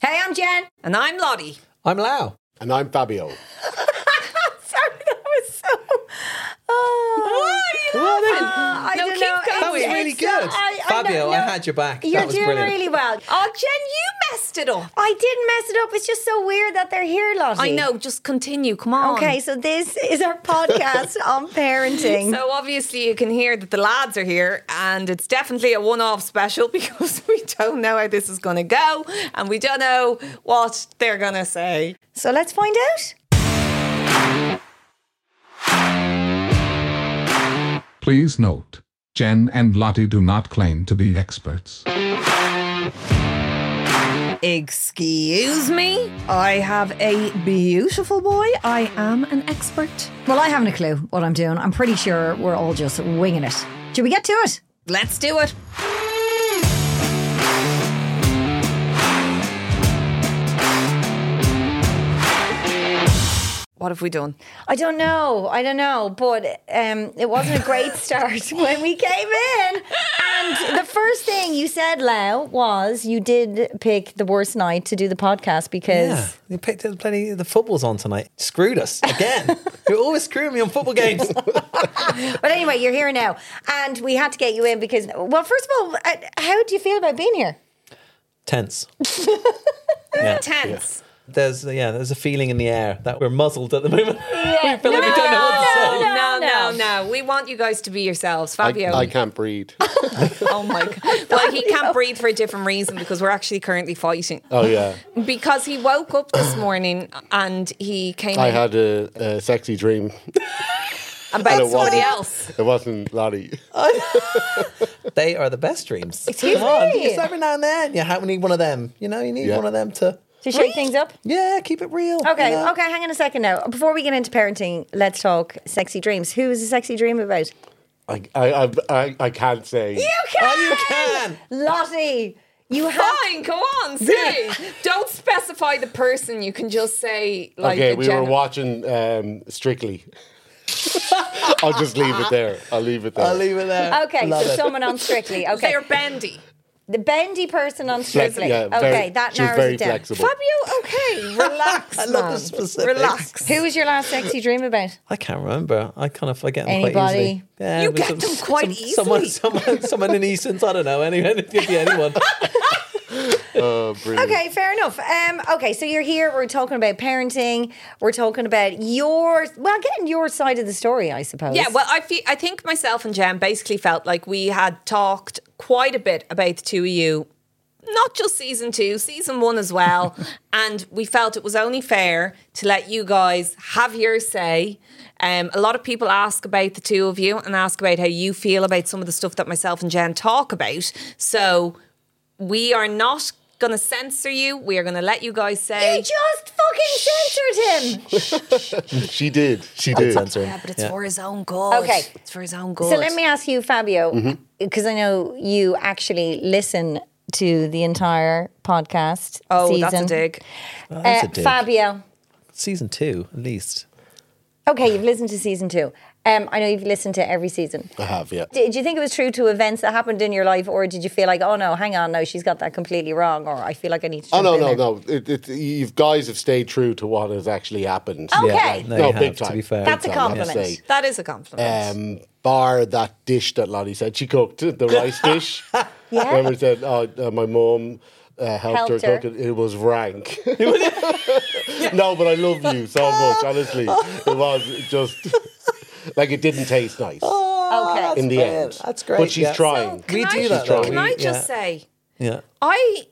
Hey, I'm Jen. And I'm Lottie. I'm Lau. And I'm Fabio. Sorry, that was so. Oh, What? Uh, I No, don't keep know. going. That was It's- really it's good. so- I- I Fabio, don't I had your back. You're that was doing brilliant. really well. Oh, Jen, you messed it up. I didn't mess it up. It's just so weird that they're here, Lottie. I know, just continue. Come on. Okay, so this is our podcast on parenting. So obviously you can hear that the lads are here and it's definitely a one-off special because we don't know how this is going to go and we don't know what they're going to say. So let's find out. Please note, Jen and Lottie do not claim to be experts. Excuse me? I have a beautiful boy. I am an expert. Well, I haven't a clue what I'm doing. I'm pretty sure we're all just winging it. Should we get to it? Let's do it. What have we done? I don't know. I don't know. But um, it wasn't a great start when we came in. And the first thing you said, Lau, was you did pick the worst night to do the podcast because. Yeah, you picked up plenty. The football's on tonight. Screwed us again. You're always screwing me on football games. But anyway, you're here now. And we had to get you in because, well, first of all, uh, how do you feel about being here? Tense. yeah. Tense. There's yeah, there's a feeling in the air that we're muzzled at the moment. we feel like we don't know what to say. No, no, no. no, We want you guys to be yourselves. Fabio. I can't breathe. Oh my god. Well, he can't breathe for a different reason because we're actually currently fighting. Oh yeah, Because he woke up this morning and he came I in had a, a sexy dream. about it somebody else. It wasn't Lottie. They are the best dreams. Excuse Come on, me? just every now and then. You have need one of them. You know, you need Yeah. one of them to To shake things up? yeah, keep it real. Okay, you know? okay, hang on a second now. Before we get into parenting, let's talk sexy dreams. Who is a sexy dream about? I, I, I, I, I can't say. Oh, you can. Lottie, you have. Fine, go on, say. Don't specify the person. You can just say like okay, a we general- were watching um, Strictly. I'll just leave it there. I'll leave it there. I'll leave it there. Okay, Love so it. someone on Strictly. Okay, They're bendy. The bendy person on Flex- Strictly. yeah, okay, very- that she narrows very it down. flexible. Fabio, okay, relax. I love the specifics. Relax. Who was your last sexy dream about? I can't remember. I kind of forget them quite Anybody? easily. Yeah, You it was get them quite Someone, easily. someone, someone in EastEnders. I don't know. Anyone, it could be anyone. Oh, brilliant. Okay, fair enough. Um, okay, so you're here. We're talking about parenting. We're talking about your well, getting your side of the story, I suppose. Yeah, well, I feel, I think myself and Jen basically felt like we had talked quite a bit about the two of you, not just season two, season one as well. and we felt it was only fair to let you guys have your say. Um, a lot of people ask about the two of you and ask about how you feel about some of the stuff that myself and Jen talk about. So we are not going to censor you. We are going to let you guys say. you just fucking censored him. She did. She did. Censor. yeah, but it's for his own good. Okay. It's for his own good. So let me ask you, Fabio, Mm-hmm. because I know you actually listen to the entire podcast. Oh, season. that's a dig. That's Uh, a dig. Fabio. Season two, at least. Okay, you've listened to season two. Um, I know you've listened to every season. I have, yeah. Did you think it was true to events that happened in your life, or did you feel like, oh no, hang on, no, she's got that completely wrong, or I feel like I need to? Oh no, in no, there? no! It, it, you guys have stayed true to what has actually happened. Okay. Yeah, no, No, big have, time. To be fair, That's a Big time, I compliment. say. That is a compliment. Um, bar that dish that Lottie said she cooked, the rice dish. Yeah. Remember, said, oh, uh, my mom. uh, helped, Helped her her. cook it. It was rank. no, but I love you so much, honestly. It was just like it didn't taste nice Oh, Okay. in the brilliant. end. That's great, But she's yeah. trying. we Can do I, that. though. Can We- I just yeah. say, Yeah. I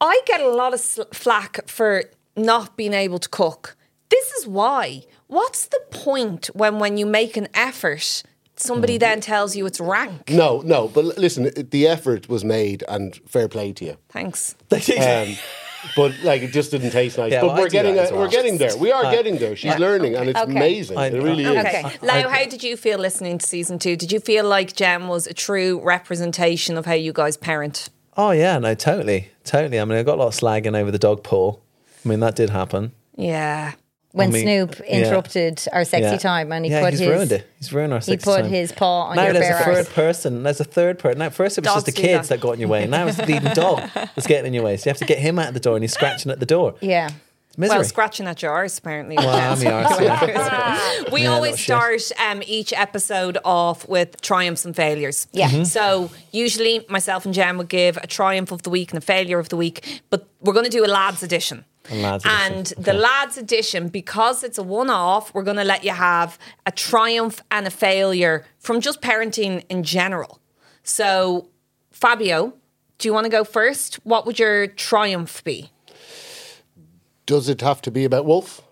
I get a lot of sl- flack for not being able to cook. This is why. What's the point when when you make an effort somebody then tells you it's rank. No, no, but listen, the effort was made and fair play to you. Thanks. Um, but like it just didn't taste nice. Yeah, but well, we're getting that a, well. we're getting there. We are uh, getting there. She's learning and it's Okay. amazing. I- it really is. Okay. Lau, how did you feel listening to season two? Did you feel like Jen was a true representation of how you guys parent? Oh yeah, no, totally, totally. I mean, I got a lot of slagging over the dog paw. I mean, that did happen. Yeah. When I mean, Snoop yeah. interrupted our sexy Yeah. time and he yeah, put he's his ruined it. He's ruined our he put time. his paw on now your there's bare a third arse. person. There's a third person. Now, first it was Dogs just the kids that. that. got in your way. Now it's the bleeding dog that's getting in your way. So you have to get him out of the door, and he's scratching at the door. Yeah. It's misery. Well, scratching at yours, apparently. Well, I'm the arse, yeah. we Yeah, always start um, each episode off with triumphs and failures. Yeah. Mm-hmm. Mhm. So usually myself and Jen would give a triumph of the week and a failure of the week, but we're going to do a lads edition. A lads edition, And the lads edition, because it's a one-off, we're going to let you have a triumph and a failure from just parenting in general. So, Fabio, do you want to go first? What would your triumph be? Does it have to be about Wolf?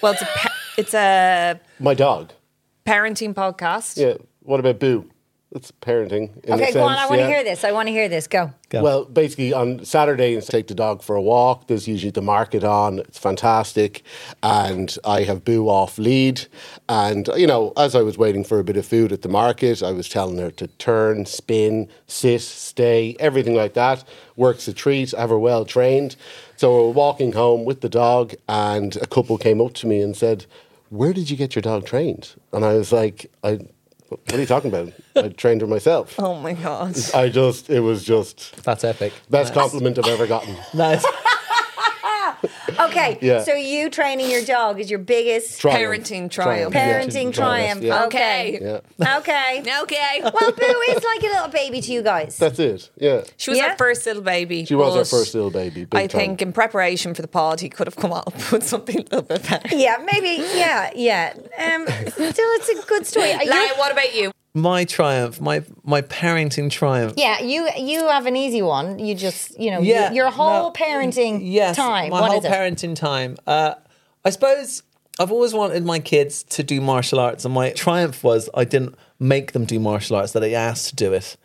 Well, it's a pa- it's a My dog. parenting podcast. Yeah. What about Boo? It's parenting. In Okay, a go on. I want to yeah. hear this. I want to hear this. Go. Go. Well, basically on Saturdays, take the dog for a walk. There's usually the market on. It's fantastic, and I have Boo off lead. And you know, as I was waiting for a bit of food at the market, I was telling her to turn, spin, sit, stay, everything like that. Works a treat. I have her well trained. So we we're walking home with the dog, and a couple came up to me and said, "Where did you get your dog trained?" And I was like, "I." What are you talking about? I trained her myself. Oh my god. I just, it was just That's epic. best compliment I've ever gotten. Nice. Okay. Yeah. So you training your dog is your biggest Triumph. Parenting triumph. yeah. parenting triumph. Yeah. Okay. Yeah. Okay. Okay. Well, Boo is like a little baby to you guys. That's it. Yeah. She was Yeah. our first little baby. She was our first little baby. I time. think in preparation for the pod, he could have come up with something a little bit better. yeah, maybe. Yeah, yeah. Um, still, it's a good story. Lau, what about you? My triumph, my my parenting triumph. yeah, you you have an easy one. You just you know Yeah, you, your whole no, parenting yes, time. My What whole is it? parenting time. Uh, I suppose I've always wanted my kids to do martial arts, and my triumph was I didn't make them do martial arts; that they asked to do it,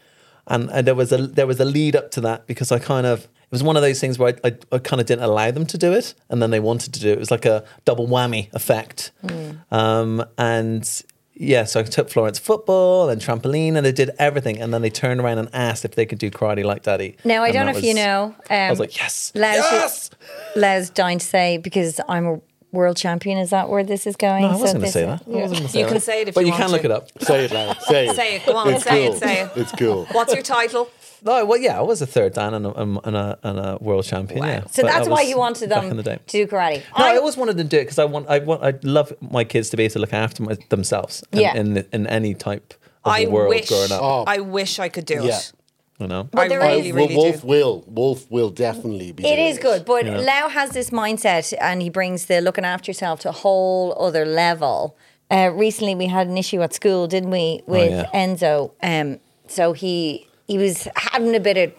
and, and there was a there was a lead up to that because I kind of it was one of those things where I, I, I kind of didn't allow them to do it, and then they wanted to do it. It was like a double whammy effect, Hmm. um, and. Yeah, so I took Florence football and trampoline, and they did everything. And then they turned around and asked if they could do karate like Daddy. Now I And don't know that if you know. Um, I was like, yes, Les, yes. Les dying to say because I'm a world champion. Is that where this is going? No, I wasn't going to say that. I wasn't gonna say You that. can say it if but you you want can look to. it up. Say it, Lara. Say it. Say it. Go on. It's say cool. it. Say it. It's cool. What's your title? No, well, yeah, I was a third Dan and a, and a, and a world champion. Yeah, So But that's why you wanted back them in the day. to do karate. No, I, always wanted to do it because I want, I want, I love my kids to be able to look after my, themselves. In, Yeah. in in any type of I world wish. growing up. Oh. I wish I could do Yeah. it. You know, I there really, is- Well, really Wolf do. will. Wolf will definitely be. It doing is good, but Yeah. Lau has this mindset, and he brings the looking after yourself to a whole other level. Uh, recently, we had an issue at school, didn't we, with yeah. Enzo? Um, so he he was having a bit of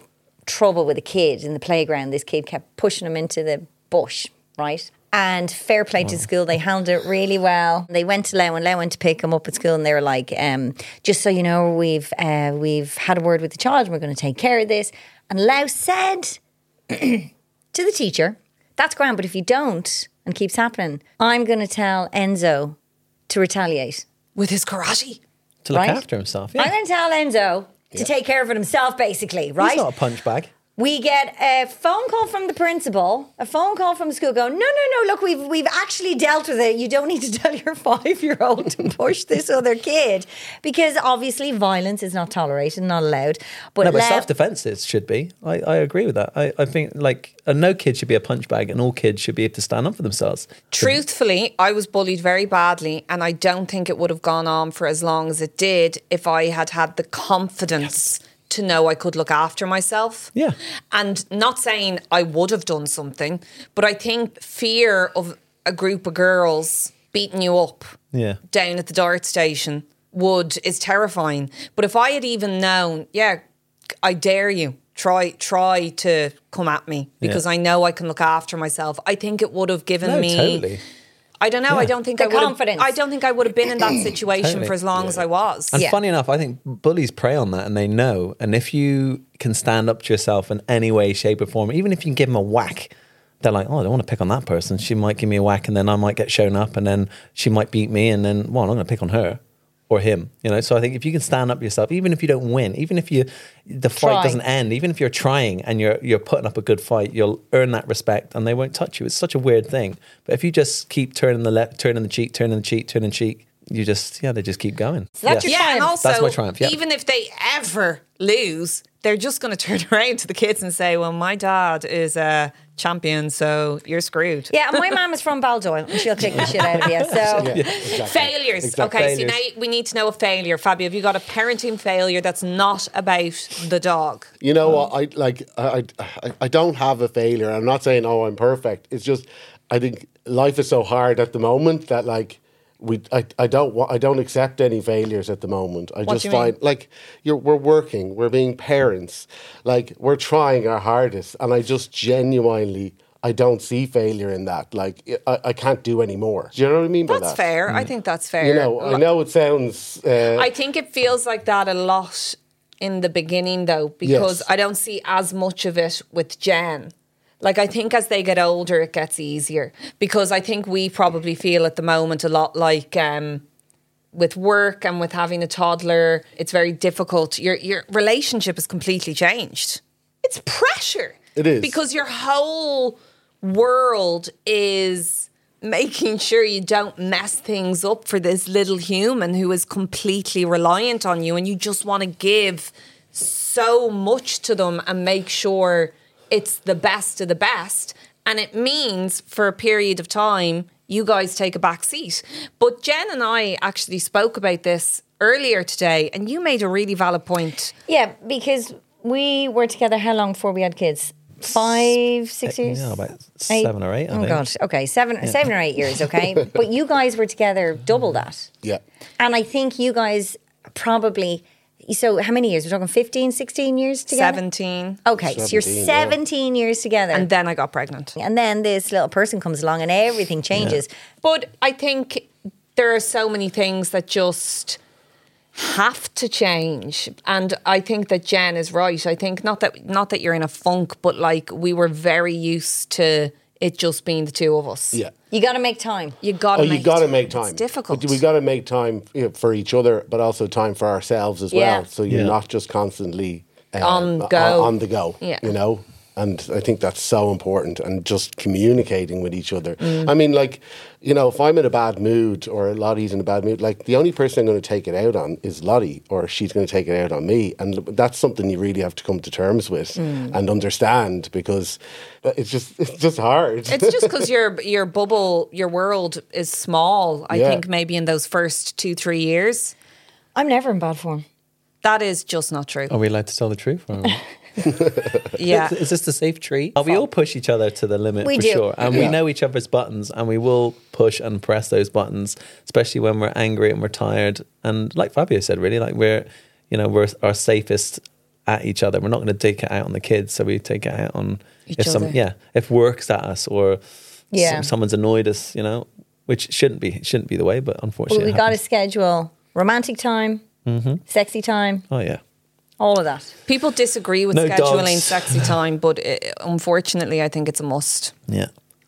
trouble with a kid in the playground. This kid kept pushing him into the bush, right? And fair play to school, they handled it really well. They went to Lau and Lau went to pick him up at school, and they were like, um, "Just so you know, we've uh, we've had a word with the child, and we're going to take care of this." And Lau said to the teacher, that's grand, but if you don't and keeps happening, I'm going to tell Enzo to retaliate. With his karate. to look right? after himself. Yeah, I'm going to tell Enzo to take care of it himself, basically, right? he's not a punch bag. We get a phone call from the principal, a phone call from the school going, no, no, no, look, we've we've actually dealt with it. You don't need to tell your five year old to push this other kid because obviously violence is not tolerated, not allowed. But, No, but Lev- self defense it should be. I, I agree with that. I, I think like no kid should be a punch bag, and all kids should be able to stand up for themselves. Truthfully, I was bullied very badly, and I don't think it would have gone on for as long as it did if I had had the confidence to know I could look after myself. Yeah. And not saying I would have done something, but I think fear of a group of girls beating you up Yeah. down at the DART station would is terrifying. But if I had even known, yeah, I dare you. Try try to come at me because Yeah. I know I can look after myself. I think it would have given No, me totally. I don't know. I don't think The I would. confidence. I don't think I would have been in that situation Totally. for as long as I was. And Yeah. funny enough, I think bullies prey on that and they know. And if you can stand up to yourself in any way, shape, or form, even if you can give them a whack, they're like, oh, I don't want to pick on that person. She might give me a whack and then I might get shown up and then she might beat me and then, well, I'm going to pick on her or him. You know, so I think if you can stand up yourself, even if you don't win, even if you the fight Try. doesn't end, even if you're trying and you're you're putting up a good fight, you'll earn that respect and they won't touch you. It's such a weird thing. But if you just keep turning the left, turning the cheek, turning the cheek, turning the cheek, you just yeah, they just keep going. So that's Yeah. your Yeah, triumph. also, That's my triumph, yeah. even if they ever lose, they're just going to turn around to the kids and say, "Well, my dad is a champion, so you're screwed." Yeah, and my mum is from Baldoyle and she'll kick the shit out of you. So Yeah, exactly. Failures. Exactly. Okay, Failures. so now we need to know a failure. Fabio, have you got a parenting failure that's not about the dog? You know what? I like. I, I I don't have a failure. I'm not saying oh I'm perfect. It's just I think life is so hard at the moment that like we I, I don't want I don't accept any failures at the moment. I What just you mean? find like you're we're working, we're being parents, like we're trying our hardest, and I just genuinely. I don't see failure in that. Like I, I can't do any more. Do you know what I mean by that? That's that? fair. I think that's fair. You know, I know it sounds. Uh, I think it feels like that a lot in the beginning, though, because Yes. I don't see as much of it with Jen. Like, I think as they get older, it gets easier because I think we probably feel at the moment a lot like um, with work and with having a toddler, it's very difficult. Your your relationship is completely changed. It's pressure. It is. because your whole world is making sure you don't mess things up for this little human who is completely reliant on you and you just want to give so much to them and make sure it's the best of the best and it means for a period of time you guys take a back seat but jen and i actually spoke about this earlier today and you made a really valid point yeah, because we were together how long before we had kids? Five, six uh, years? Yeah, about Eight? seven or eight. I Oh think. god. Okay, seven, seven or eight years. Okay, but you guys were together double that, yeah. and I think you guys probably. So how many years? We're talking 15, 16 years together. 17 Okay, so you're 17, yeah. 17 years together, and then i got pregnant and then this little person comes along, and everything changes. But I think there are so many things that just have to change. And I think that Jen is right. I think not that not that you're in a funk, but like we were very used to it just being the two of us. Yeah. You got to make time. You gotta Oh, make you got to make time. It's difficult. We got to make time you know, for each other, but also time for ourselves as Yeah. well. So you're Yeah. not just constantly uh, On o- go. On, the go. Yeah. You know. And I think that's so important, and just communicating with each other. Mm. I mean, like, you know, if I'm in a bad mood or Lottie's in a bad mood, like the only person I'm going to take it out on is Lottie, or she's going to take it out on me, and that's something you really have to come to terms with Mm. and understand because it's just it's just hard. It's just because your your bubble, your world is small. I Yeah. think maybe in those first two three years, I'm never in bad form. that is just not true. Are we allowed to tell the truth? Or- Yeah, Is this the safe tree? Oh, we all push each other to the limit We for do. sure. And we know each other's buttons and we will push and press those buttons, especially when we're angry and we're tired. And like Fabio said, really, like we're, you know, we're our safest at each other. We're not going to take it out on the kids. So we take it out on Each if some, other. yeah, if work's at us or Yeah. some, someone's annoyed us, you know, which shouldn't be, shouldn't be the way, but Well, unfortunately. we it got to schedule romantic time, mm-hmm. sexy time, Oh, yeah. All of that. people disagree with No scheduling dogs. sexy time, but it, unfortunately, I think it's a must. Yeah.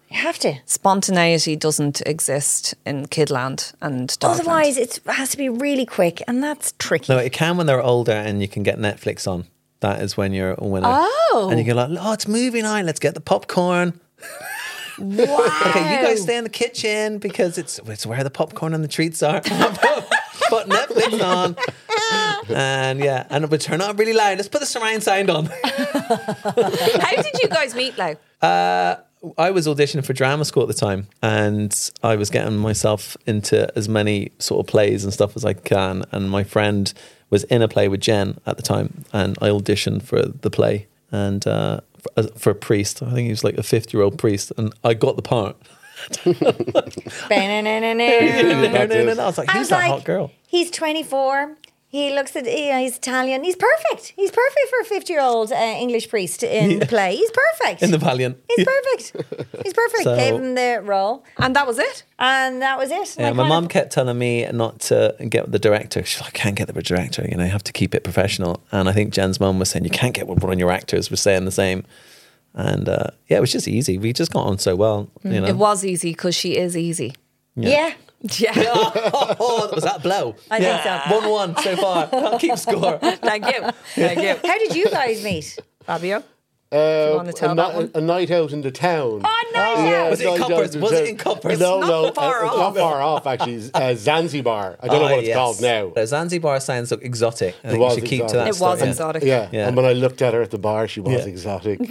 You have to. spontaneity doesn't exist in kidland and dogland. Otherwise, it has to be really quick, and that's tricky. No, it can when they're older and you can get Netflix on. That is when you're a winner. Oh. And you go like, oh, it's movie night. Let's get the popcorn. Wow. Okay, you guys stay in the kitchen because it's it's where the popcorn and the treats are. put Netflix on. And yeah, and would turn up really loud. Let's put the surround sound on. How did you guys meet, Lau? I was auditioning for drama school at the time, and I was getting myself into as many sort of plays and stuff as I can. And my friend was in a play with Jen at the time, and I auditioned for the play and uh, for, for a priest. I think he was like a fifty-year-old priest, and I got the part. Ba-na-na-na-na. no, no, no, no. I was like, I who's that like, hot girl? he's 24. He looks at yeah, he's Italian. He's perfect. He's perfect for a fifty-year-old uh, English priest in the play. He's perfect In the Valiant. He's perfect. He's perfect. So- Gave him the role, And that was it. and that was it. Yeah, I my kind mum of- kept telling me not to get the director. She's like, I can't get the director. You know, you have to keep it professional. And I think Jen's mum was saying, you can't get one of your actors. We're saying the same. And uh, yeah, it was just easy. We just got on so well. You know, It was easy because she is easy. Yeah, Yeah. oh, was that blow? I think so. One one so far. Can't keep score. Thank you. Thank you. How did you guys meet? Fabio? Uh, wanna tell a, that ni- one? a night out in the town. Oh, night out. Was it in night out Coppers? Was it in Coppers? No, no, not far uh, off. not far off. Actually, uh, Zanzibar. I don't know Ah, what it's yes. called now. Uh, Zanzibar sounds like exotic. I think was we should keep to that. exotic. It was stuff, yeah. exotic. Yeah. Yeah. and when I looked at her at the bar, she was Yeah. exotic.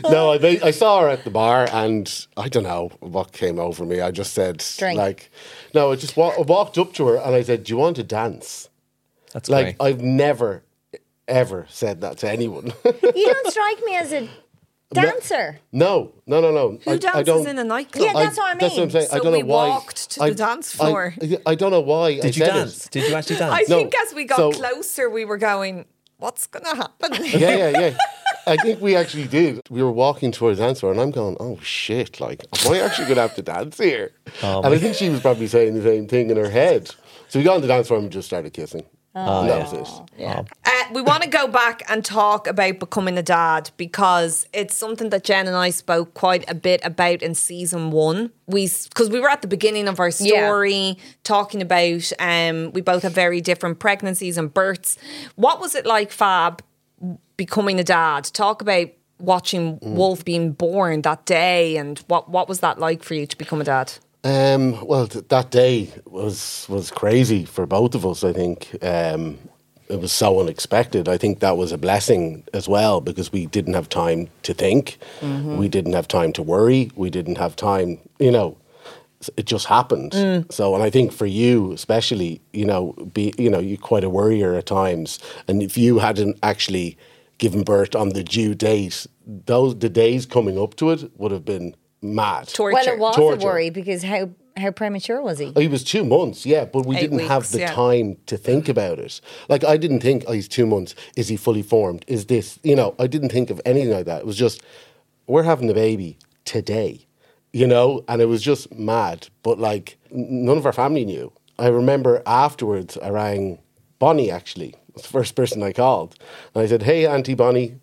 no, I I saw her at the bar, and I don't know what came over me. I just said, Drink. like, no, I just wa- I walked up to her and I said, "Do you want to dance?" That's Like, great. I've never, ever said that to anyone. You don't strike me as a dancer. no, no, no, no. Who I, I dances don't, in a nightclub? Yeah, that's what I That's what I'm mean. saying. I So don't know we why. walked to the I- dance floor. I, I don't know why. I Did you said dance? It. Did you actually dance? I No. think as we got So- closer, we were going, what's going to happen? yeah, yeah, yeah. I think we actually did. We were walking towards the dance floor, and I'm going, "Oh shit! Like, am I actually going to have to dance here?" Oh, and I think she was probably saying the same thing in her head. So we got on the dance floor and we just started kissing. Oh, and yeah. that was it. Uh, we want to go back and talk about becoming a dad because it's something that Jen and I spoke quite a bit about in season one. We because we were at the beginning of our Yeah. story talking about um, we both have very different pregnancies and births. What was it like, Fab, becoming a dad? Talk about watching Mm. Wolf being born that day and what what was that like for you to become a dad? Um, well, th- that day was was crazy for both of us. I think um, it was so unexpected. I think that was a blessing as well because we didn't have time to think, we didn't have time to worry, we didn't have time. You know, it just happened. So, and I think for you especially, you know, be you know, you're quite a worrier at times, and if you hadn't actually given birth on the due date, those the days coming up to it would have been mad. Torture. Well, it was Torture. a worry because how how premature was he? He was two months, yeah, but we Eight didn't have the yeah. time to think about it. Like I didn't think, oh, he's two months. Is he fully formed? Is this, you know? I didn't think of anything like that. It was just, we're having the baby today, you know, and it was just mad. But like, none of our family knew. I remember afterwards, I rang Bonnie. Actually, it was the first person I called, and I said, "Hey, Auntie Bonnie,"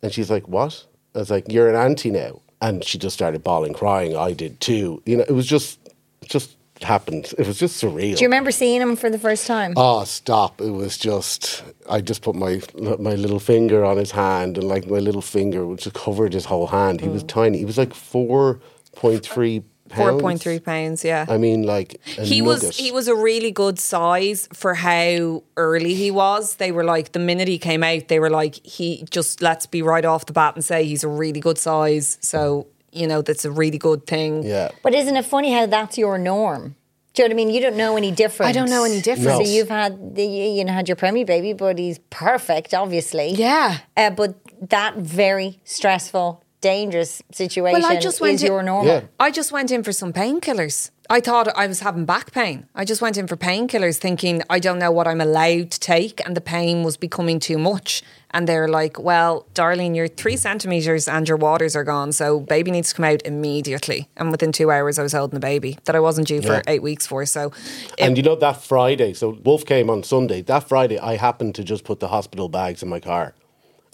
and she's like, "What?" I was like, "You're an auntie now," and she just started bawling, crying. I did too. You know, it was just, just happened. It was just surreal. Do you remember seeing him for the first time? Oh, stop! It was just I just put my my little finger on his hand, and like my little finger which covered his whole hand. He was mm. tiny. He was like four point three Four point three yeah. I mean, like a he was he was a really good size for how early he was. They were like the minute he came out, they were like he just let's be right off the bat and say he's a really good size. So you know that's a really good thing. Yeah. But isn't it funny how that's your norm? Do you know what I mean? You don't know any different. I don't know any different. No. So you've had the you know had your preemie baby, but he's perfect, obviously. Yeah. Uh, but that very stressful, dangerous situation just went is in- your normal. Yeah. I just went in for some painkillers. I thought I was having back pain. I just went in for painkillers thinking I don't know what I'm allowed to take and the pain was becoming too much. And they're like, well, darling, you're three centimetres and your waters are gone. So baby needs to come out immediately. And within two hours, I was holding the baby that I wasn't due for eight weeks for. So And you know that Friday, so Wolf came on Sunday. That Friday, I happened to just put the hospital bags in my car.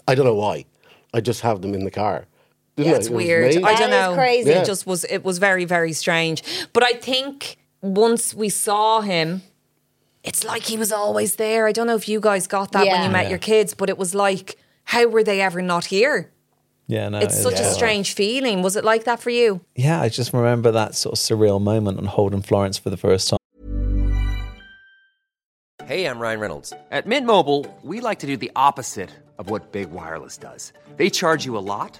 I don't know why. I just have them in the car. Didn't Yeah, it's It weird. amazing. I don't is know. crazy. It just was. It was very, very strange. But I think once we saw him, it's like he was always there. I don't know if you guys got that when you met Yeah. your kids, but it was like, how were they ever not here? Yeah, no. It's it- such a yeah. strange feeling. Was it like that for you? Yeah, I just remember that sort of surreal moment on holding Florence for the first time. Hey, I'm Ryan Reynolds. At Mint Mobile, we like to do the opposite of what Big Wireless does. They charge you a lot,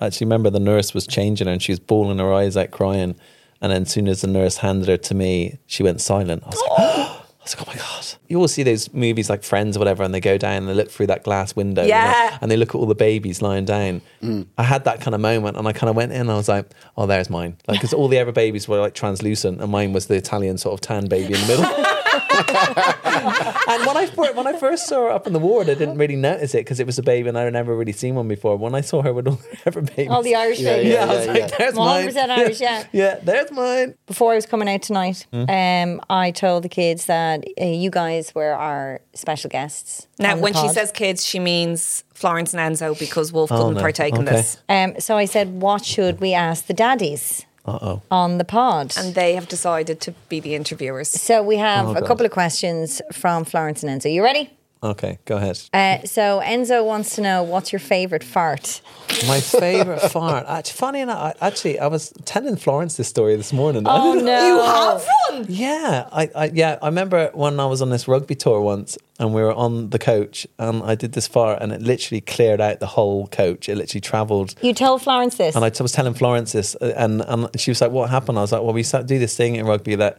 I actually remember the nurse was changing her and she was bawling her eyes out crying. And then as soon as the nurse handed her to me, she went silent. I was like, I was like, oh my God. You always see those movies like Friends or whatever, and they go down and they look through that glass window. you know, Yeah. and they look at all the babies lying down. Mm. I had that kind of moment and I kind of went in and I was like, oh, there's mine. Like, because all the other babies were like translucent and mine was the Italian sort of tan baby in the middle. and when I, when I first saw her up in the ward, I didn't really notice it because it was a baby and I'd never really seen one before. When I saw her with all the other babies, All the Irish Yeah, babies. yeah, I was yeah, like, yeah. there's mine. 100% Irish, yeah. yeah, there's mine. Before I was coming out tonight, Hmm? um, I told the kids that uh, you guys were our special guests. Now, on the when she says kids, she means Florence and Enzo because Wolf couldn't no. partake in this. Um, so I said, what should we ask the daddies on the pod? And they have decided to be the interviewers. so we have Oh, a God. couple of questions from Florence and Enzo. You ready? Okay, go ahead. Uh, so Enzo wants to know what's your favourite fart? My favorite fart. Actually, funny enough, I, actually, I was telling Florence this story this morning. I Oh didn't- no! You have one? Yeah, I, I yeah, I remember when I was on this rugby tour once, and we were on the coach, and I did this fart, and it literally cleared out the whole coach. It literally travelled. You told Florence this. And I t- was telling Florence this, uh, and, and she was like, "What happened?" I was like, "Well, we sat, do this thing in rugby that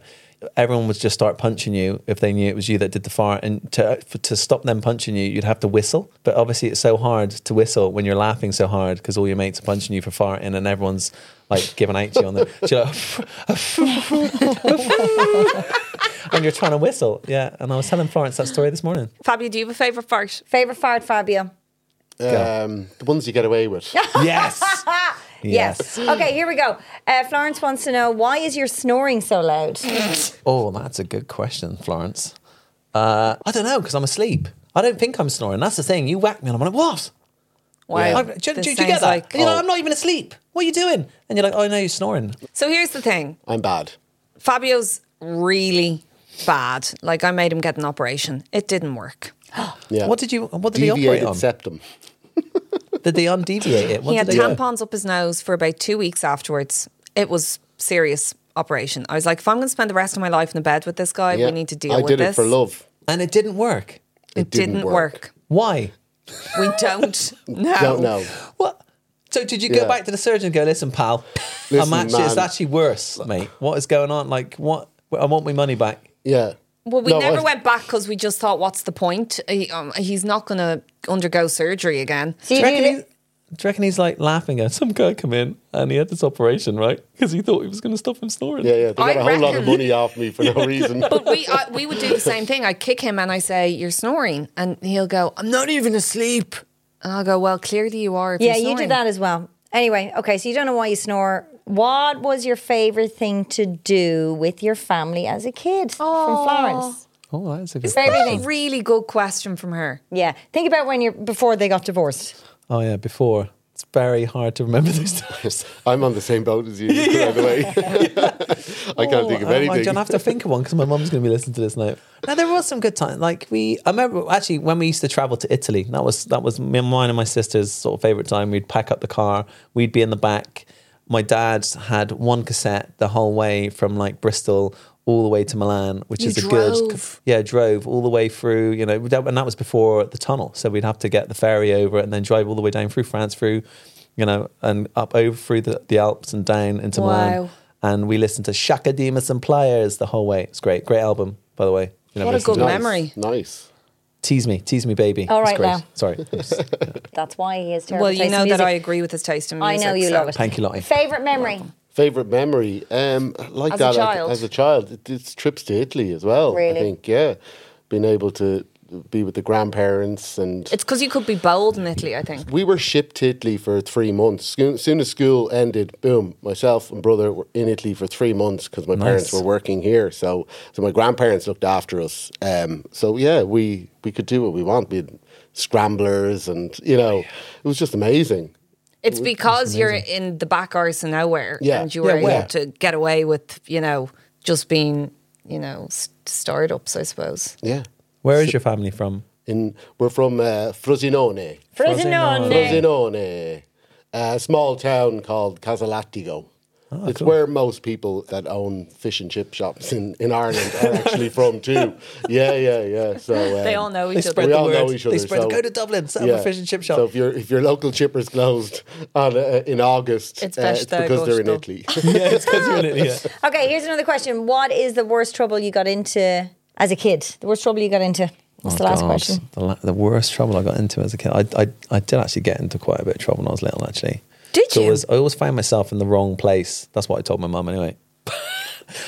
everyone would just start punching you if they knew it was you that did the fart, and to for, to stop them punching you, you'd have to whistle. But obviously, it's so hard to whistle when you're laughing so hard because all your mates are punching you for farting, and everyone's like giving out to you on the. and you're trying to whistle, yeah. And I was telling Florence that story this morning. Fabio, do you have a favourite fart? Favorite fart, Fabio? Um, the ones you get away with. Yes. Yes. Okay, here we go. Uh, Florence wants to know why is your snoring so loud? Oh, that's a good question, Florence. Uh, I don't know because I'm asleep. I don't think I'm snoring. That's the thing. You whack me and I'm like, what? Wow. I- do, do- This do you sounds get that? like- And you're like, Oh. I'm not even asleep. What are you doing? And you're like, oh, no, you're snoring. So here's the thing I'm bad. Fabio's really bad. Like, I made him get an operation, it didn't work. Yeah. What did you? What did he operate Deviated on? septum. Did they undeviate it? What he had did they do? tampons up his nose for about two weeks afterwards. It was serious operation. I was like, if I'm going to spend the rest of my life in the bed with this guy, Yeah. we need to deal I with did this. it for love. And it didn't work. It, didn't, work. Why? We don't know. Don't know. What? So did you go Yeah. back to the surgeon and go, listen, pal, I'm Listen, actually, it's actually worse, mate. What is going on? Like, what? I want my money back. Yeah. Well, we No, never I- went back because we just thought, what's the point? He, um, he's not going to undergo surgery again. Do you you, reckon do he, do you reckon he's like laughing at some guy come in and he had this operation, right? Because he thought he was going to stop him snoring. Yeah, yeah. They got I a whole lot of reckon- money off me for no reason. But we uh, we would do the same thing. I kick him and I say, "You're snoring," and he'll go, "I'm not even asleep." And I'll go, "Well, clearly you are." If Yeah, you're you snoring." did that as well. Anyway, okay, so you don't know why you snore. What was your favourite thing to do with your family as a kid from Florence? Oh, that's a good Favourite That's thing? a really good question from her. Yeah, think about when you're before they got divorced. Oh, yeah, before. It's very hard to remember those times. I'm on the same boat as you, by the way. I can't think of Oh, uh, I anything. don't have to think of one because my mum's going to be listening to this now. Now there was some good time. Like we, I remember actually when we used to travel to Italy. That was that was me, mine and my sister's sort of favorite time. We'd pack up the car. We'd be in the back. My dad had one cassette the whole way from like Bristol all the way to Milan, which You is a good yeah drove all the way through. You know, that- and that was before the tunnel, so we'd have to get the ferry over it and then drive all the way down through France through. You know, and up over through the, the Alps and down into Milan and we listened to Chaka Demus and Pliers the whole way. It's great, great album, by the way. You never What a listened good to nice, memory. Nice. Tease me, tease me, baby. All It's right great. now. Sorry. That's why he is terrible. Well, you know that. I agree with his taste in music. I music. know you so- love it. Thank you, Lottie. Favorite memory? Favorite memory, um, like As a that like, child? as a child, it's trips to Italy as well. Really? I think, yeah, being able to be with the grandparents and It's because you could be bold in Italy, I think. we were shipped to Italy for three months. Soon, soon as school ended, boom, myself and brother were in Italy for three months because my parents were working here. So, so my grandparents looked after us. Um, so yeah, we we could do what we want. We had scramblers, and you know, it was just amazing. It's because you're in the back arse of nowhere Yeah. and you were Yeah, able where? to get away with, you know, just being, you know, s- startups, I suppose. Yeah. Where is your family from? In we're from uh, Frosinone. Frosinone. Frosinone, a small town called Casalattico. Ah, it's where most people that own fish and chip shops in, in Ireland are actually from too. Yeah, yeah, yeah. So They um, all know They each spread other. we the all word. know each They other. spread so, go to Dublin, set up a fish and chip shop. So if your if your local chipper's closed on uh, in August, It's uh, best it's to because they're in Italy. yeah, it's because you're in it. Yeah. Okay, here's another question. What is the worst trouble you got into as a kid? The worst trouble you got into? What's oh, the last God, question? The, la- the worst trouble I got into as a kid. I, I, I did actually get into quite a bit of trouble when I was little, actually. Did So it you? was, I always found myself in the wrong place. That's what I told my mum anyway.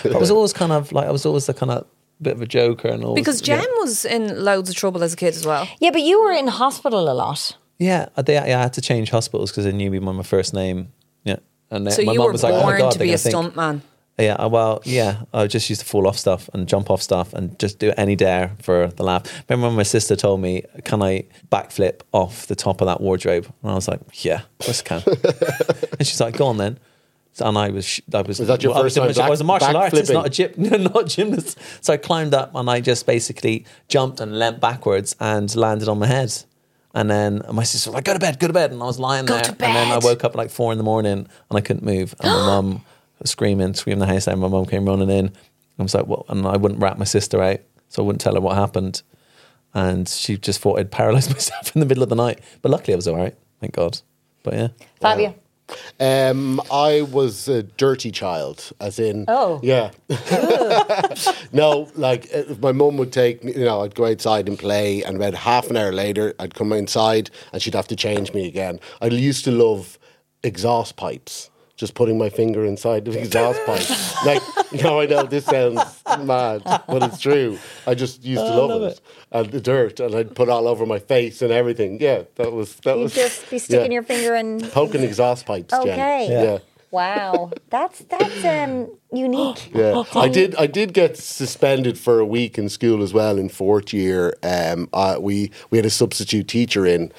I was always kind of like, I was always the kind of bit of a joker and all. Because Jen was in loads of trouble as a kid as well. Yeah, but you were in hospital a lot. Yeah, I, they, I had to change hospitals because they knew me by my first name. Yeah. And So my you mum were was like, oh my born God, to be a gonna think- stuntman. Yeah, uh, well, yeah, I just used to fall off stuff and jump off stuff and just do any dare for the laugh. Remember when my sister told me, "Can I backflip off the top of that wardrobe?" And I was like, "Yeah, of course I can." and she's like, "Go on then." And I was, I was. Was that your I first was, time I was a martial artist, not a gym, not a gymnast. So I climbed up and I just basically jumped and leant backwards and landed on my head. And then my sister was like, "Go to bed, go to bed," and I was lying Go there. And then I woke up at like four in the morning and I couldn't move. And my mum screaming, screaming the house out. My mum came running in. I was like, "What?" And I wouldn't rat my sister out, so I wouldn't tell her what happened. And she just thought I'd paralyzed myself in the middle of the night. But luckily, I was all right. Thank God. But yeah, Fabio. Um, I was a dirty child, as in, Oh. yeah. no, like uh, if my mum would take me, you know, I'd go outside and play, and about half an hour later, I'd come inside and she'd have to change me again. I used to love exhaust pipes. Just putting my finger inside the exhaust pipe. Like, now I know this sounds mad, but it's true. I just used to love, it. And the dirt, and I'd put all over my face and everything. Yeah, that was, that You'd was. just be sticking yeah. your finger in. Poking exhaust pipes, Jen. Okay. yeah. Wow, that's that's um unique. Yeah, I did. I did get suspended for a week in school as well in fourth year. Um, uh, we we had a substitute teacher in,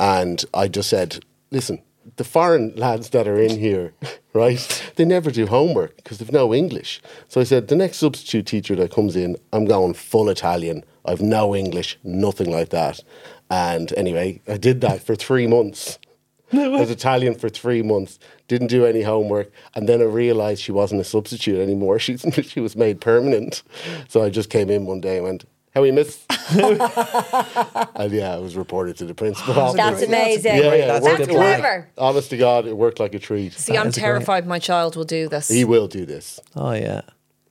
and I just said, "Listen, the foreign lads that are in here, right? They never do homework because they've no English." So I said, "The next substitute teacher that comes in, I'm going full Italian. I've no English, nothing like that." And anyway, I did that for three months. No I was Italian for three months, didn't do any homework, and then I realised she wasn't a substitute anymore. She, she was made permanent. So I just came in one day and went, How we missed? miss? and yeah, it was reported to the principal. Oh, That's amazing. Yeah, yeah, That's it worked- good worked- clever. Honest to God, it worked like a treat. See, I'm is great. terrified my child will do this. He will do this. oh yeah.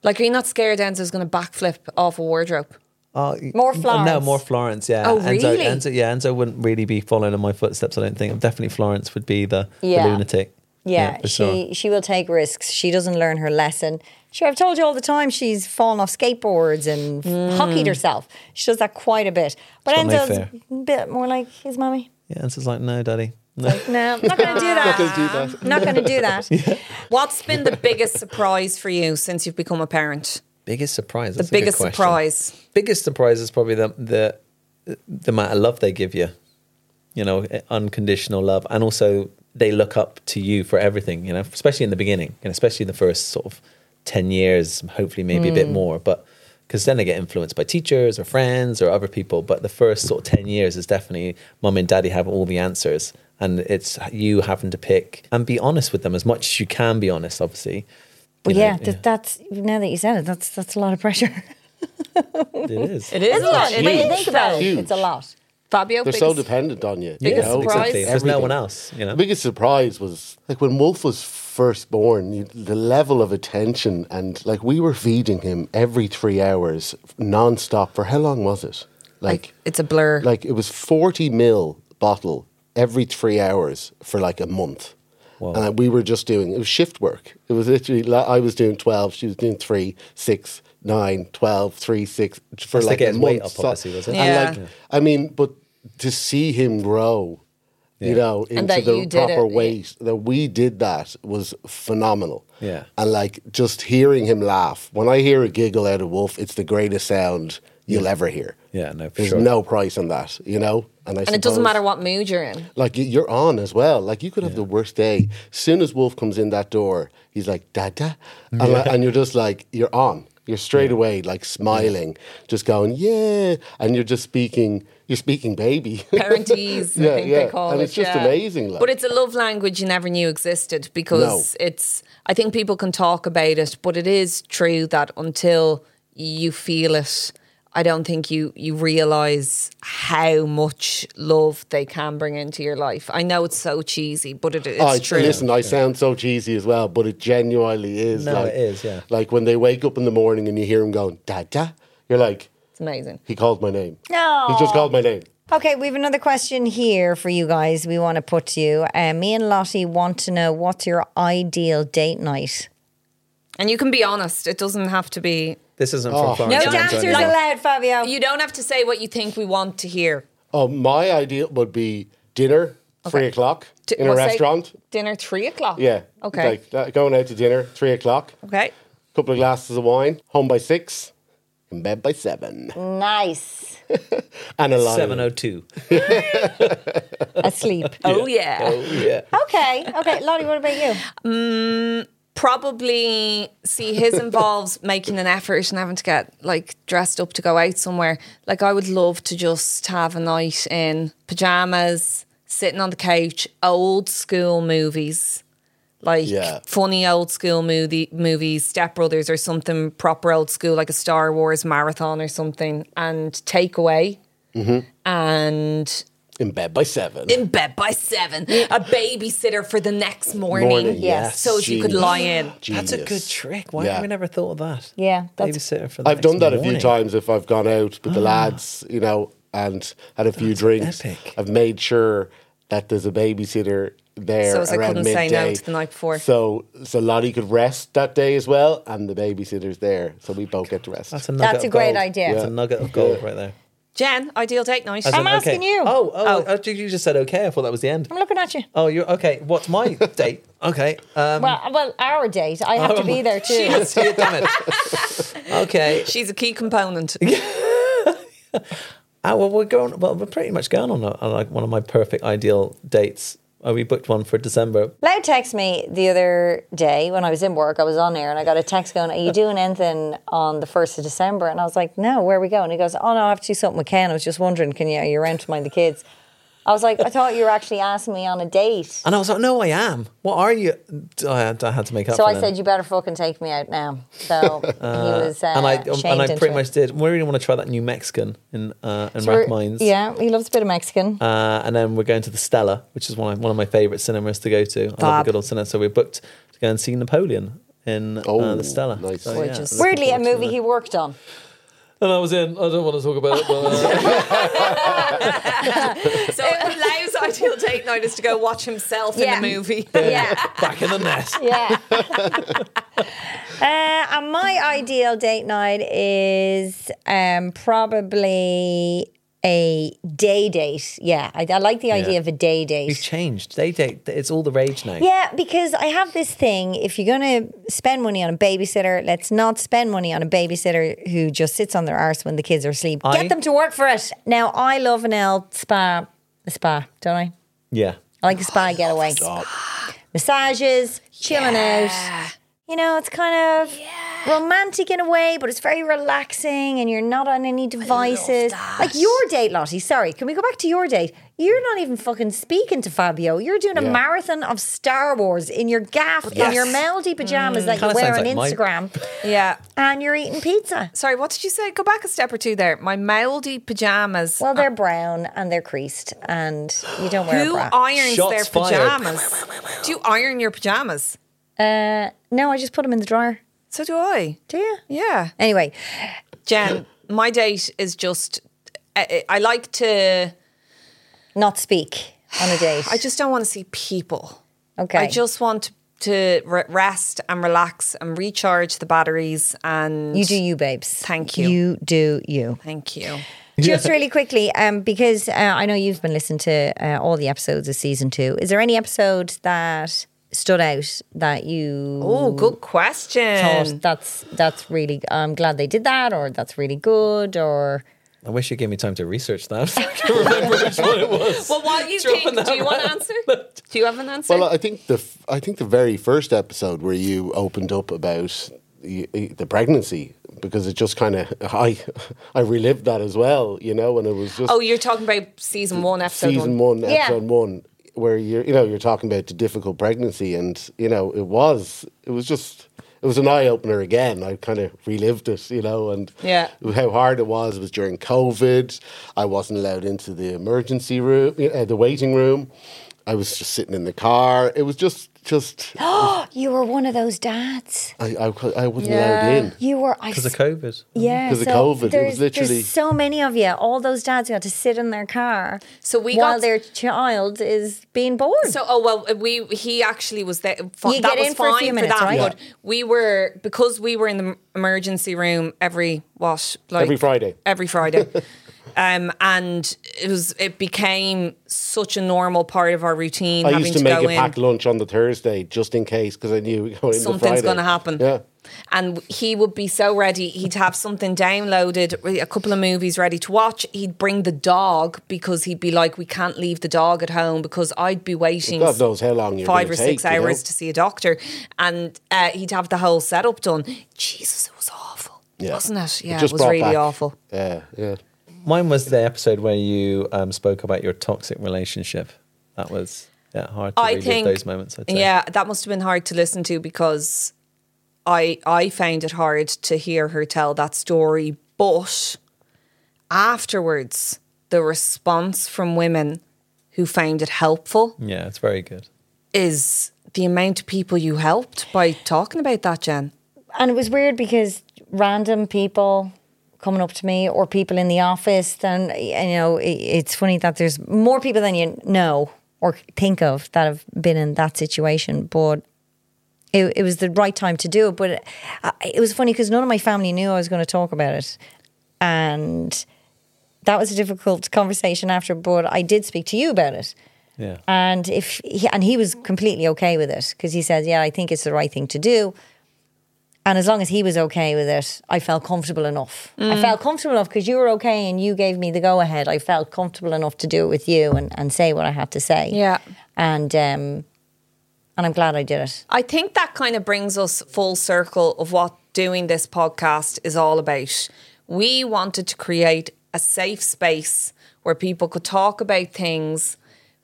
Like, are you not scared Enzo's going to backflip off a wardrobe? Oh, More No, more Florence. Yeah. Oh, Enzo, really? Enzo, yeah, Enzo wouldn't really be following in my footsteps. I don't think. Definitely, Florence would be the, Yeah. the lunatic. Yeah, for she sure. she will take risks. She doesn't learn her lesson. Sure, I've told you all the time she's fallen off skateboards and mm. hockeyed herself. She does that quite a bit. But It's Enzo's a bit more like his mummy. Yeah, Enzo's like, no, daddy. No. No, I'm not going to do that. Not going to do that. Not going to do that. What's been the biggest surprise for you since you've become a parent? biggest surprise. The That's a good biggest surprise. Biggest surprise is probably the the the amount of love they give you. You know, unconditional love, and also they look up to you for everything. You know, especially in the beginning, and especially in the first sort of ten years. Hopefully, maybe a bit hmm. more, but. Because then I get influenced by teachers or friends or other people. But the first sort of 10 years is definitely mum and daddy have all the answers. And it's you having to pick and be honest with them as much as you can be honest, obviously. But You know, yeah, that's now that you said it, that's that's a lot of pressure. it is. It is a lot. it? It you think about it, Huge. it's a lot. Fabio, They're biggest, so dependent on you. you biggest know? surprise? Exactly. There's no one else, you know. The biggest surprise was like when Wolf was first born, you, the level of attention and like we were feeding him every three hours non-stop for how long was it? Like, it's a blur. like it was 40 mil bottle every three hours for like a month. Wow. And we were just doing, it was shift work. It was literally, la- I was doing 12, she was doing three, six, nine, 12, three, six, for Has like a his weight month. up, obviously, was it? And Yeah. like, I mean, but to see him grow, you know, into that the proper it. weight, that we did that was phenomenal. Yeah. And like just hearing him laugh, when I hear a giggle out of Wolf, it's the greatest sound you'll ever hear. Yeah, no, for There's sure. no price on that, you know? I And it doesn't matter what mood you're in. like you're on as well. Like you could have the worst day. Soon as Wolf comes in that door, he's like Dada, and, like- and you're just like you're on. You're straight away like smiling, just going yeah, and you're just speaking. You're speaking baby. Parentese, I Yeah, think yeah. they call And it. it's just yeah. amazing, like. But it's a love language you never knew existed because it's. I think people can talk about it, but it is true that until you feel it, I don't think you you realize how much love they can bring into your life. I know it's so cheesy, but it, it's Oh, true. Listen, I sound so cheesy as well, but it genuinely is. No, like, it is, yeah. Like when they wake up in the morning and you hear him going Dada, you're like, it's amazing. he called my name. No. He just called my name. Okay, we have another question here for you guys. We want to put to you. Uh, me and Lottie want to know what's your ideal date night. And you can be honest. It doesn't have to be. This isn't Oh. from No Florence. Don't- dancers like- allowed, Fabio. You don't have to say what you think we want to hear. Oh, my idea would be dinner, three o'clock D- in a well, say restaurant. Dinner three o'clock. Yeah. Okay. Like that, going out to dinner, three o'clock. okay. couple of glasses of wine, home by six, in bed by seven. nice. And a lot. 702. Asleep. Oh yeah. Oh, yeah. Okay, okay. Lottie, what about you? Mm, probably see his involves making an effort and having to get like dressed up to go out somewhere. Like I would love to just have a night in pajamas, sitting on the couch, old school movies. Like Yeah. funny old school movie movies, Step Brothers or something proper old school, like a Star Wars marathon or something, and takeaway. Mm-hmm. And In bed by seven. in bed by seven, a babysitter for the next morning. Morning, yes. So as you could lie in. That's a good trick. Why Yeah. have we never thought of that? Yeah, that's- Babysitter for the I've next done that a few times if I've gone out with the ah. lads, you know, and had a few drinks. epic. I've made sure that there's a babysitter there So as I couldn't say no to the night before. So so Lottie could rest that day as well, and the babysitter's there, so we both get to rest. That's a nugget That's a great gold. idea. That's a nugget of gold right there. Jen, ideal date night. As I'm in, asking you. Oh, oh, Oh. oh, you just said okay. I thought that was the end. I'm looking at you. Oh, you're okay. What's my date? Okay. Um, Well, well, our date. I have to be there too. Shit, see it, damn it. Okay. She's a key component. Ah, well, we're going. Well, we're pretty much going on, a, on like one of my perfect ideal dates. Oh, we booked one for December. Lau texted me the other day when I was in work. I was on air and I got a text going, Are you doing anything on the 1st of December? And I was like, No, where are we going? And he goes, Oh, no, I have to do something with Ken. I was just wondering, can you, are you around to mind the kids? I was like, I thought you were actually asking me on a date. And I was like, no, I am. What are you? I had, I had to make up So for I them. said, You better fucking take me out now. So he was. Uh, and I shamed and I pretty it. much did. We really want to try that new Mexican in uh, in So we're- Rathmines. Yeah, he loves a bit of Mexican. Uh, and then we're going to the Stella, which is one of, one of my favourite cinemas to go to. I love Fab. a good old cinema. So we booked to go and see Napoleon in uh, Oh, the Stella. nice. So, Which yeah, is- Weirdly, a movie he worked on. And I was in. I don't want to talk about it, but uh, So Lau's ideal date night is to go watch himself Yeah. in a movie. Yeah. back in the nest. Yeah. uh, and my ideal date night is um, probably a day date. Yeah, I, I like the idea Yeah. of a day We've date. changed. They date. It's all the rage now. Yeah, because I have this thing. If you're going to spend money on a babysitter, let's not spend money on a babysitter who just sits on their arse when the kids are asleep. I- Get them to work for it. Now, I love an L spa, a spa, don't I? Yeah. I like a spa oh, getaway. Massages, chilling out. You know, it's kind of romantic in a way, but it's very relaxing and you're not on any devices. Like your date, Lottie, sorry, can we go back to your date? You're not even fucking speaking to Fabio. You're doing a Yeah. marathon of Star Wars in your gaff, in your melody pajamas that you Kinda wear sounds on like my- Instagram, Yeah. and you're eating pizza. Sorry, what did you say? Go back a step or two there. My mouldy pajamas. Well, they're brown and they're creased, and you don't wear a Who bra. irons Shots their fired. pajamas? Do you iron your pajamas? Uh, no, I just put them in the dryer. So do I. Do you? Yeah. Anyway, Jen, my date is just. I, I like to. not speak on a date. I just don't want to see people. Okay. I just want to to rest and relax and recharge the batteries. And You do you, babes. Thank you. You do you. Thank you. Just really quickly, um, because uh, I know you've been listening to uh, all the episodes of season two. Is there any episode that stood out that you Oh, good question. thought that's that's really? I'm glad they did that, or that's really good, or I wish you gave me time to research that. to remember which one it was. Well, while you Dropping think, that do you want to around. answer? Do you have an answer? Well, I think the f- I think the very first episode where you opened up about the, the pregnancy because it just kind of I I relived that as well, you know, and it was just oh, you're talking about season one, episode season one. one, Yeah. episode one, where you're you know you're talking about the difficult pregnancy, and you know it was it was just it was an eye opener again. I kind of relived it, you know, and Yeah. how hard it was. It was during COVID. I wasn't allowed into the emergency room, uh, the waiting room. I was just sitting in the car. It was just just Oh, you were one of those dads. I I, I wasn't allowed in. You were. I Because of COVID. Yeah, 'Cause of so COVID, it was there's- literally- there's so many of you. All those dads who had to sit in their car. So we while got- their child is being born. So, oh well, we he actually was there. Fi- You that get was in for a few minutes, that, right? but we were because we were in the emergency room every what like Every Friday. every Friday. Um, and it was it became such a normal part of our routine. I having used to, to make go a in. packed lunch on the Thursday just in case because I knew going something's going to happen. Yeah. And he would be so ready. He'd have something downloaded, a couple of movies ready to watch. He'd bring the dog because he'd be like, "We can't leave the dog at home because I'd be waiting." God knows how long five or six take, you know? hours to see a doctor, and uh, he'd have the whole setup done. Jesus, it was awful, Yeah. wasn't it? Yeah, it, just was really back- awful. Yeah, yeah. Mine was the episode where you um, spoke about your toxic relationship. That was yeah, hard to I think those moments. I'd say. Yeah, that must have been hard to listen to because I I found it hard to hear her tell that story. But afterwards, the response from women who found it helpful Yeah, it's very good. is the amount of people you helped by talking about that, Jen. and it was weird because random people coming up to me or people in the office then you know it's funny that there's more people than you know or think of that have been in that situation but it, it was the right time to do it but it, it was funny because none of my family knew I was going to talk about it and that was a difficult conversation after but I did speak to you about it Yeah. and if he, and he was completely okay with it because he says, "Yeah, I think it's the right thing to do." And as long as he was okay with it, I felt comfortable enough. I Mm. felt comfortable enough because you were okay and you gave me the go ahead. I felt comfortable enough to do it with you and, and say what I had to say. Yeah. And um, and I'm glad I did it. I think that kind of brings us full circle of what doing this podcast is all about. We wanted to create a safe space where people could talk about things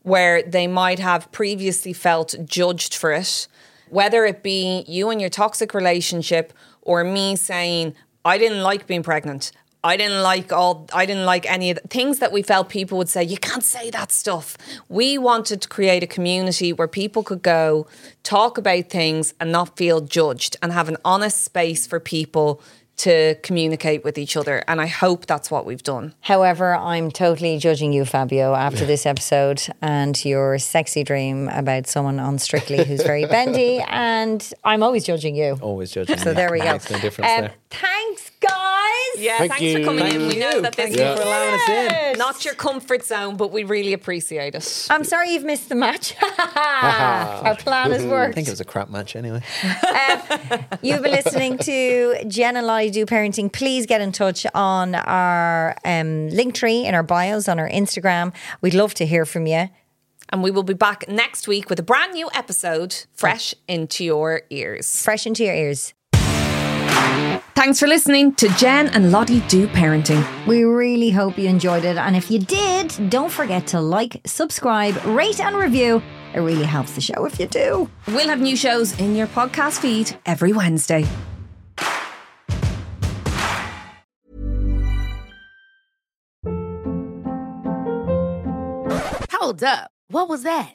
where they might have previously felt judged for it, whether it be you and your toxic relationship or me saying, I didn't like being pregnant. I didn't like all I didn't like any of the things that we felt people would say, you can't say that stuff. We wanted to create a community where people could go talk about things and not feel judged and have an honest space for people to communicate with each other. And I hope that's what we've done. However, I'm totally judging you, Fabio, after this episode and your sexy dream about someone on Strictly who's very bendy. And I'm always judging you. Always judging. So me. there we go. Makes no difference Um, there. Thanks, guys. Yeah, Thank thanks you. for coming in. Thank We know that this Thank you for allowing us in. Not your comfort zone, but we really appreciate it. I'm sorry you've missed the match. Our plan has worked. I worked. think it was a crap match anyway. You've been listening to Jen and Lottie Do Parenting. Please get in touch on our um, link tree in our bios on our Instagram. We'd love to hear from you. And we will be back next week with a brand new episode, fresh into your ears. Fresh into your ears. Thanks for listening to Jen and Lottie Do Parenting. We really hope you enjoyed it. And if you did, don't forget to like, subscribe, rate, and review. It really helps the show if you do. We'll have new shows in your podcast feed every Wednesday. Hold up. What was that?